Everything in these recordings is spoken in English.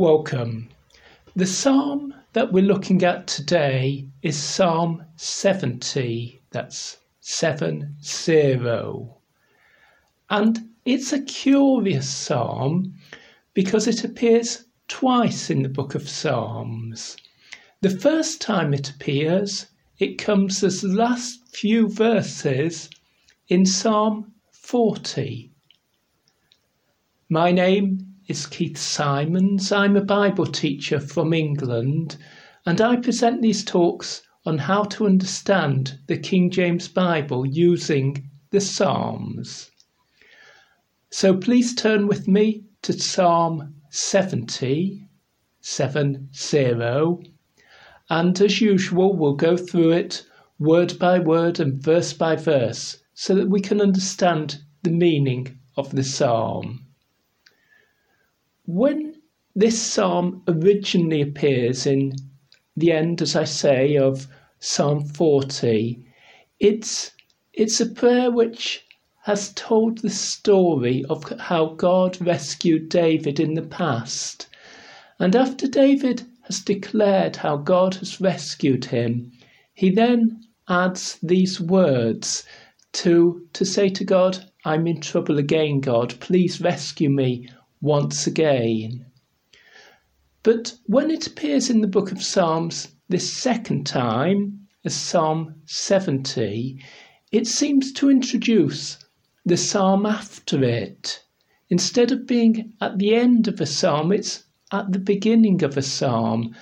Welcome. The psalm that we're looking at today is Psalm 70. That's 7 0. And it's a curious psalm because it appears twice in the book of Psalms. The first time it appears, it comes as the last few verses in Psalm 40. My name is Keith Simons. I'm a Bible teacher from England, and I present these talks on how to understand the King James Bible using the Psalms. So please turn with me to Psalm 70, 70, and as usual, we'll go through it word by word and verse by verse so that we can understand the meaning of the psalm. When this psalm originally appears in the end, as I say, of Psalm 40, it's, it's a prayer which has told the story of how God rescued David in the past. And after David has declared how God has rescued him, he then adds these words to, to say to God, I'm in trouble again, God, please rescue me once again. But when it appears in the book of Psalms this second time, as Psalm 70, it seems to introduce the psalm after it. Instead of being at the end of a psalm, it's at the beginning of a psalm.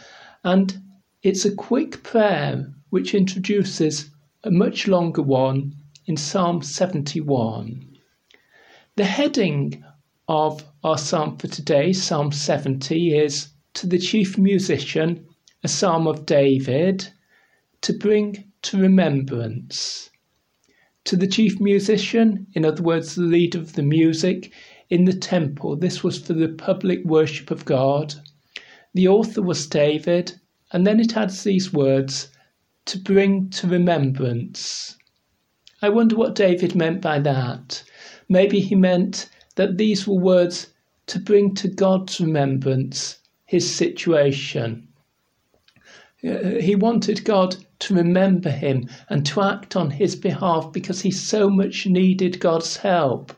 And it's a quick prayer which introduces a much longer one in Psalm 71. The heading of our psalm for today, Psalm 70, is to the chief musician, a psalm of David, to bring to remembrance. To the chief musician, in other words, the leader of the music in the temple, this was for the public worship of God. The author was David, and then it adds these words to bring to remembrance. I wonder what David meant by that. Maybe he meant that these were words to bring to God's remembrance his situation. Uh, he wanted God to remember him and to act on his behalf because he so much needed God's help.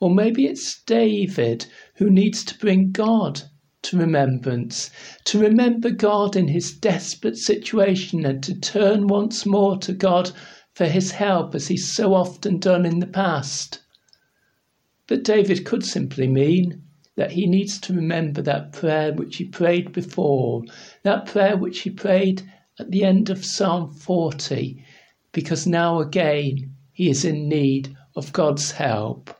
Or maybe it's David who needs to bring God to remembrance, to remember God in his desperate situation and to turn once more to God for his help as he's so often done in the past. But David could simply mean that he needs to remember that prayer which he prayed before, that prayer which he prayed at the end of Psalm 40, because now again he is in need of God's help.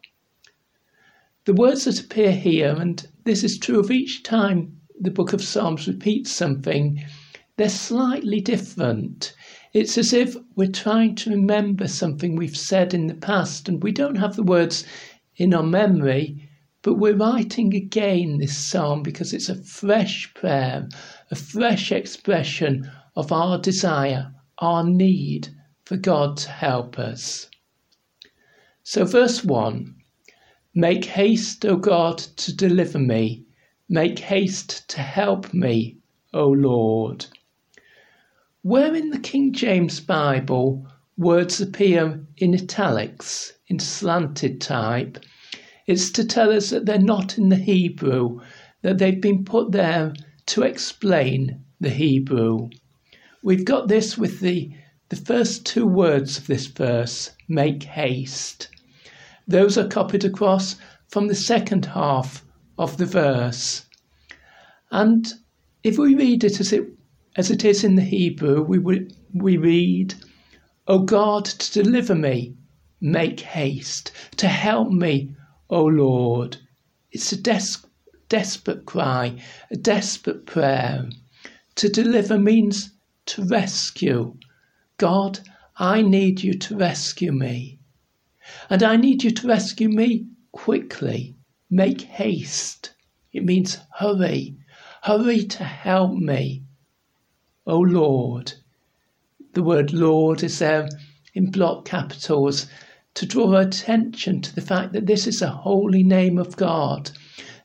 The words that appear here, and this is true of each time the book of Psalms repeats something, they're slightly different. It's as if we're trying to remember something we've said in the past and we don't have the words in our memory, but we're writing again this psalm because it's a fresh prayer, a fresh expression of our desire, our need for God to help us. So, verse 1 Make haste, O God, to deliver me. Make haste to help me, O Lord. Where in the King James Bible words appear in italics, in slanted type, it's to tell us that they're not in the Hebrew, that they've been put there to explain the Hebrew. We've got this with the, the first two words of this verse make haste. Those are copied across from the second half of the verse. And if we read it as it as it is in the Hebrew, we, we read, O God, to deliver me, make haste. To help me, O Lord. It's a des- desperate cry, a desperate prayer. To deliver means to rescue. God, I need you to rescue me. And I need you to rescue me quickly. Make haste. It means hurry. Hurry to help me. O Lord. The word Lord is there in block capitals to draw attention to the fact that this is a holy name of God,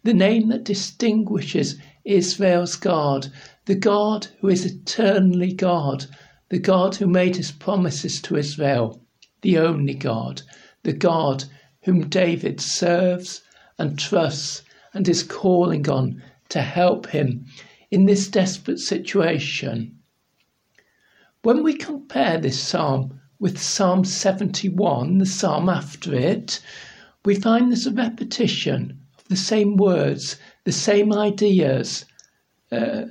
the name that distinguishes Israel's God, the God who is eternally God, the God who made his promises to Israel, the only God, the God whom David serves and trusts and is calling on to help him in this desperate situation. When we compare this psalm with Psalm 71, the psalm after it, we find there's a repetition of the same words, the same ideas. Uh,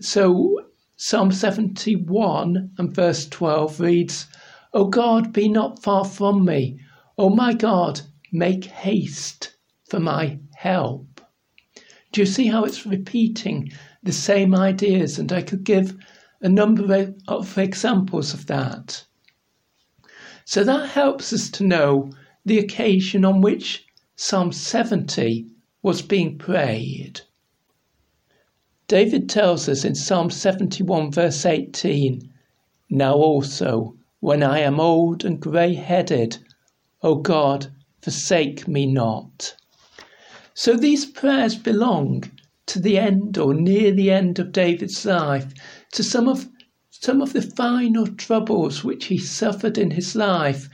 so Psalm 71 and verse 12 reads, O God, be not far from me. O my God, make haste for my help. Do you see how it's repeating the same ideas? And I could give a number of examples of that. So that helps us to know the occasion on which Psalm 70 was being prayed. David tells us in Psalm 71, verse 18 Now also, when I am old and grey headed, O God, forsake me not. So these prayers belong to the end or near the end of David's life, to some of some of the final troubles which he suffered in his life.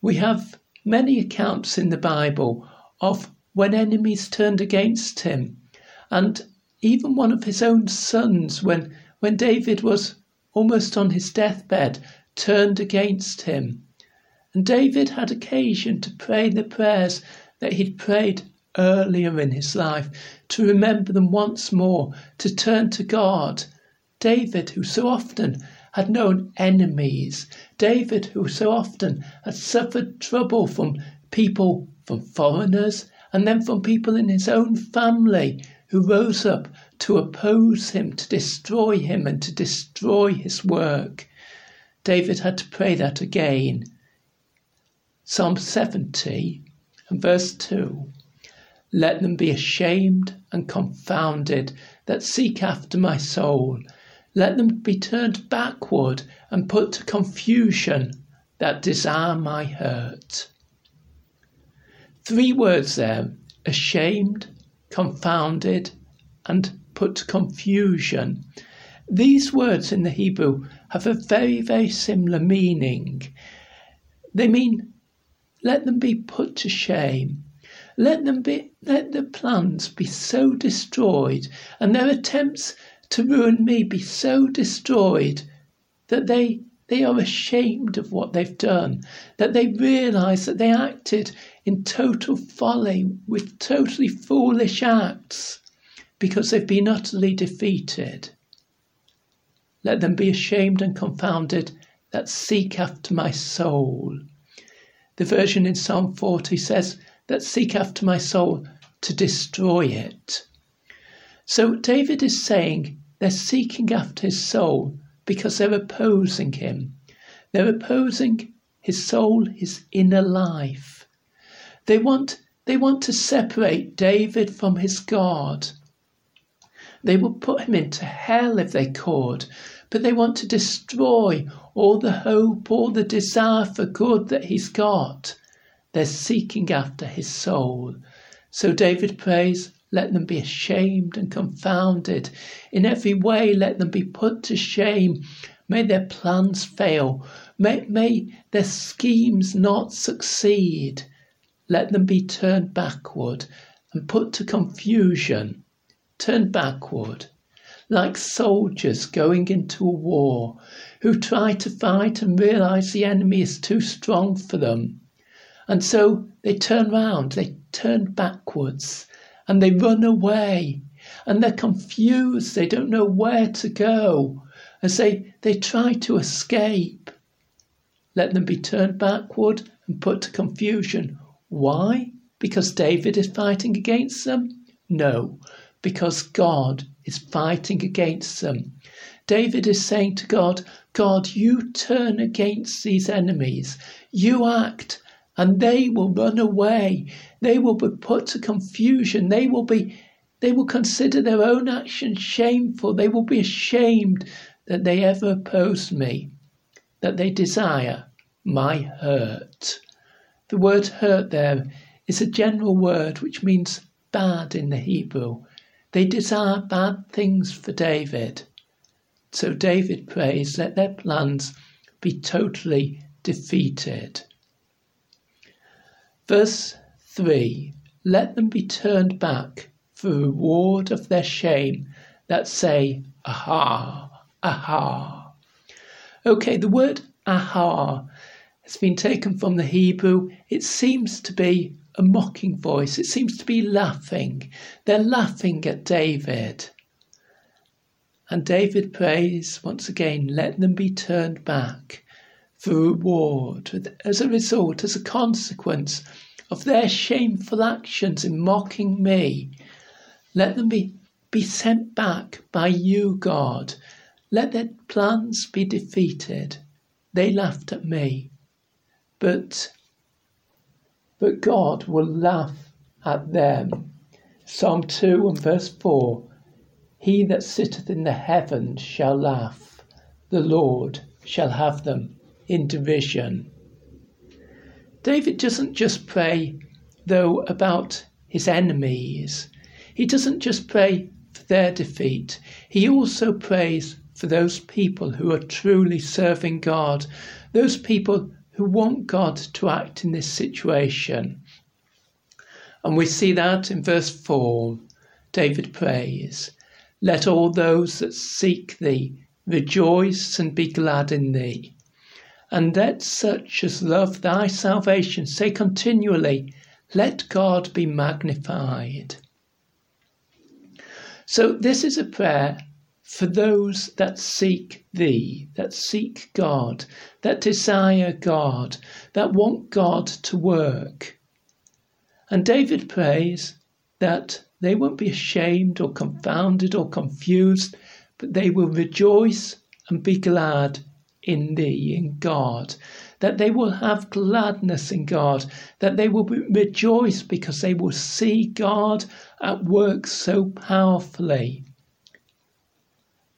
We have many accounts in the Bible of when enemies turned against him, and even one of his own sons, when, when David was almost on his deathbed, turned against him. And David had occasion to pray the prayers that he'd prayed earlier in his life, to remember them once more, to turn to God. David, who so often had known enemies, David, who so often had suffered trouble from people, from foreigners, and then from people in his own family who rose up to oppose him, to destroy him, and to destroy his work. David had to pray that again. Psalm 70 and verse 2 Let them be ashamed and confounded that seek after my soul. Let them be turned backward and put to confusion that desire my hurt. Three words there ashamed, confounded, and put to confusion. These words in the Hebrew have a very, very similar meaning. They mean let them be put to shame. Let them be let their plans be so destroyed and their attempts to ruin me be so destroyed that they they are ashamed of what they've done, that they realize that they acted in total folly with totally foolish acts because they've been utterly defeated. Let them be ashamed and confounded that seek after my soul. The version in Psalm 40 says that seek after my soul to destroy it. So David is saying they're seeking after his soul because they're opposing him. They're opposing his soul, his inner life. They want, they want to separate David from his God. They would put him into hell if they could, but they want to destroy all the hope, all the desire for good that he's got. They're seeking after his soul. So David prays, let them be ashamed and confounded. In every way, let them be put to shame. May their plans fail. May, may their schemes not succeed. Let them be turned backward and put to confusion. Turned backward, like soldiers going into a war who try to fight and realize the enemy is too strong for them. And so they turn round, they turn backwards and they run away and they're confused. They don't know where to go as they, they try to escape. Let them be turned backward and put to confusion. Why? Because David is fighting against them? No, because God is fighting against them. David is saying to God, God, you turn against these enemies. You act and they will run away. They will be put to confusion. They will be they will consider their own actions shameful. They will be ashamed that they ever opposed me, that they desire my hurt. The word hurt there is a general word which means bad in the Hebrew. They desire bad things for David. So David prays, let their plans be totally defeated. Verse 3 Let them be turned back for reward of their shame that say, Aha, aha. Okay, the word aha has been taken from the Hebrew. It seems to be a mocking voice, it seems to be laughing. They're laughing at David. And David prays once again, let them be turned back for reward as a result, as a consequence of their shameful actions in mocking me. Let them be, be sent back by you, God. Let their plans be defeated. They laughed at me. But but God will laugh at them. Psalm 2 and verse 4 He that sitteth in the heavens shall laugh, the Lord shall have them in derision. David doesn't just pray, though, about his enemies. He doesn't just pray for their defeat. He also prays for those people who are truly serving God, those people who want God to act in this situation. And we see that in verse 4. David prays, Let all those that seek thee rejoice and be glad in thee. And let such as love thy salvation say continually, Let God be magnified. So, this is a prayer for those that seek thee, that seek God, that desire God, that want God to work. And David prays that they won't be ashamed or confounded or confused, but they will rejoice and be glad in thee, in God, that they will have gladness in God, that they will rejoice because they will see God at work so powerfully.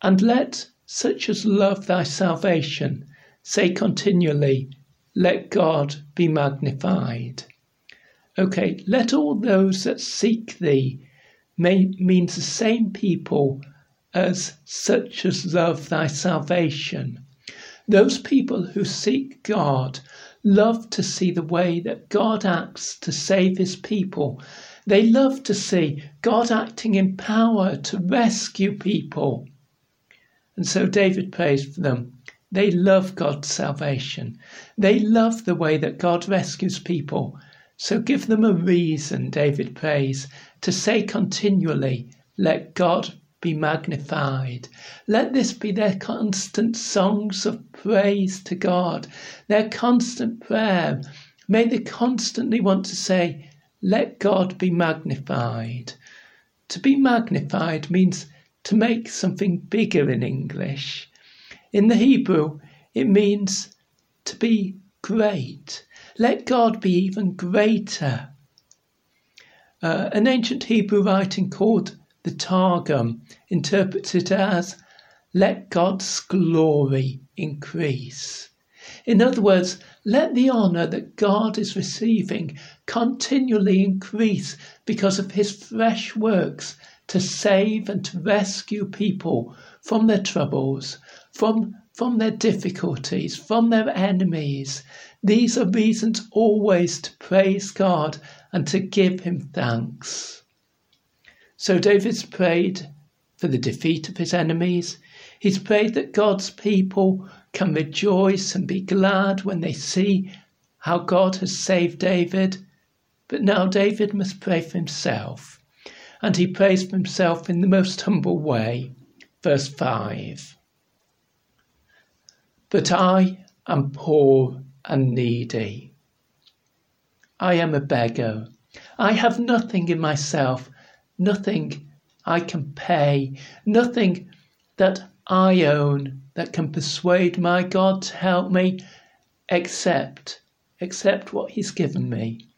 And let such as love thy salvation say continually, Let God be magnified. Okay, let all those that seek thee may means the same people as such as love thy salvation. Those people who seek God love to see the way that God acts to save his people. They love to see God acting in power to rescue people. And so David prays for them. They love God's salvation. They love the way that God rescues people. So give them a reason, David prays, to say continually, Let God be magnified. Let this be their constant songs of praise to God, their constant prayer. May they constantly want to say, Let God be magnified. To be magnified means to make something bigger in English. In the Hebrew, it means to be great. Let God be even greater. Uh, an ancient Hebrew writing called the Targum interprets it as let God's glory increase. In other words, let the honour that God is receiving continually increase because of his fresh works to save and to rescue people from their troubles, from, from their difficulties, from their enemies. These are reasons always to praise God and to give Him thanks. So David's prayed for the defeat of his enemies. He's prayed that God's people can rejoice and be glad when they see how God has saved David. But now David must pray for himself and he prays for himself in the most humble way. Verse 5 But I am poor and needy. I am a beggar. I have nothing in myself, nothing I can pay, nothing that I own that can persuade my God to help me except except what he's given me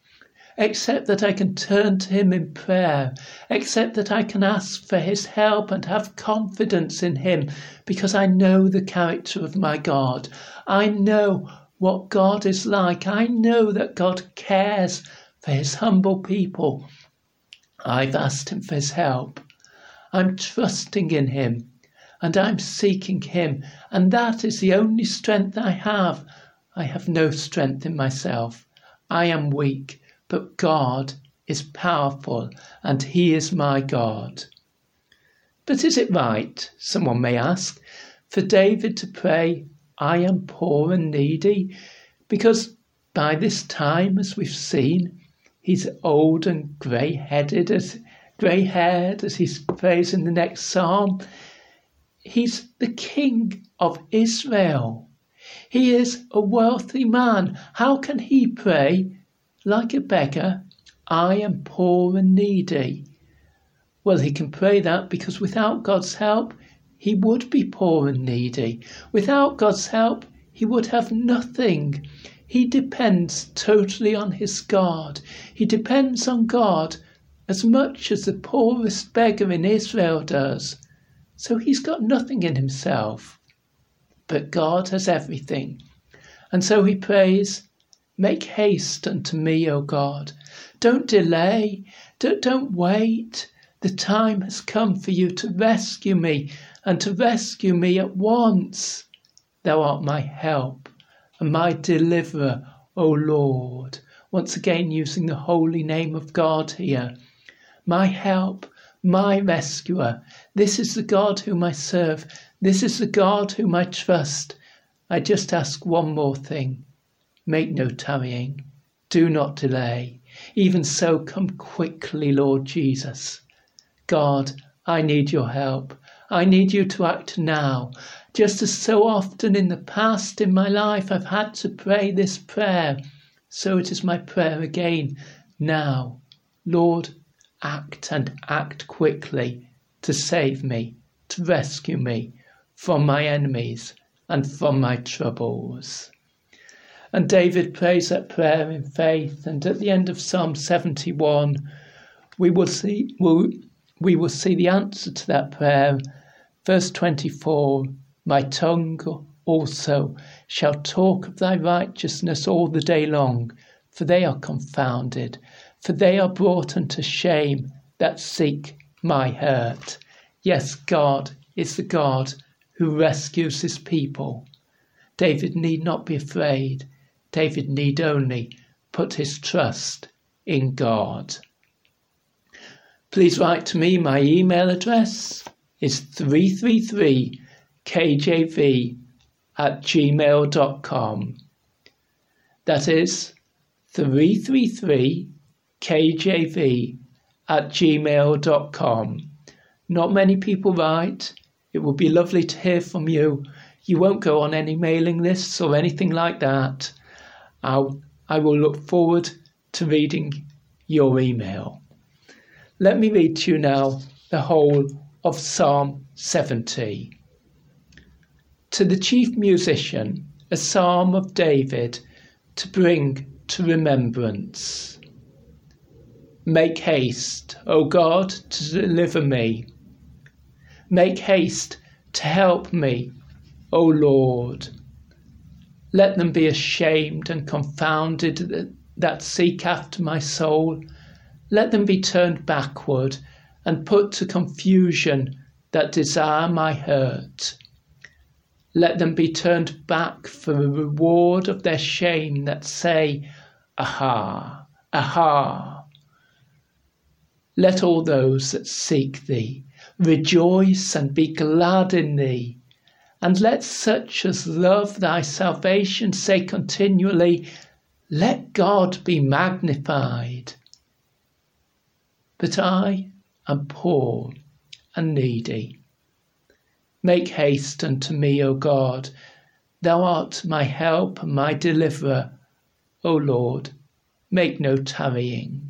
except that I can turn to Him in prayer, except that I can ask for His help and have confidence in Him because I know the character of my God. I know what God is like. I know that God cares for His humble people. I've asked Him for His help. I'm trusting in Him and I'm seeking Him, and that is the only strength I have. I have no strength in myself. I am weak, but God is powerful, and He is my God. But is it right, someone may ask, for David to pray, I am poor and needy? Because by this time, as we've seen, he's old and grey headed, as grey haired, as he prays in the next psalm. He's the king of Israel. He is a wealthy man. How can he pray like a beggar? I am poor and needy. Well, he can pray that because without God's help, he would be poor and needy. Without God's help, he would have nothing. He depends totally on his God. He depends on God as much as the poorest beggar in Israel does. So he's got nothing in himself. But God has everything. And so he prays, Make haste unto me, O God. Don't delay. Don't, don't wait. The time has come for you to rescue me and to rescue me at once. Thou art my help and my deliverer, O Lord. Once again, using the holy name of God here. My help, my rescuer. This is the God whom I serve. This is the God whom I trust. I just ask one more thing make no tarrying, do not delay. Even so, come quickly, Lord Jesus. God, I need your help. I need you to act now. Just as so often in the past in my life I've had to pray this prayer, so it is my prayer again now. Lord, act and act quickly to save me, to rescue me from my enemies and from my troubles. And David prays that prayer in faith. And at the end of Psalm 71, we will see we will see the answer to that prayer. Verse 24 My tongue also shall talk of thy righteousness all the day long, for they are confounded, for they are brought unto shame that seek my hurt. Yes, God is the God who rescues his people. David need not be afraid. David need only put his trust in God. Please write to me. My email address is 333kjv at gmail.com. That is 333kjv at gmail.com. Not many people write. It would be lovely to hear from you. You won't go on any mailing lists or anything like that. I'll, I will look forward to reading your email. Let me read to you now the whole of Psalm 70. To the chief musician, a psalm of David to bring to remembrance. Make haste, O God, to deliver me. Make haste to help me, O Lord. Let them be ashamed and confounded that, seek after my soul. Let them be turned backward and put to confusion that desire my hurt. Let them be turned back for the reward of their shame that say, Aha, aha. Let all those that seek thee rejoice and be glad in thee. And let such as love thy salvation say continually, Let God be magnified. But I am poor and needy. Make haste unto me, O God. Thou art my help my deliverer. O Lord, make no tarrying.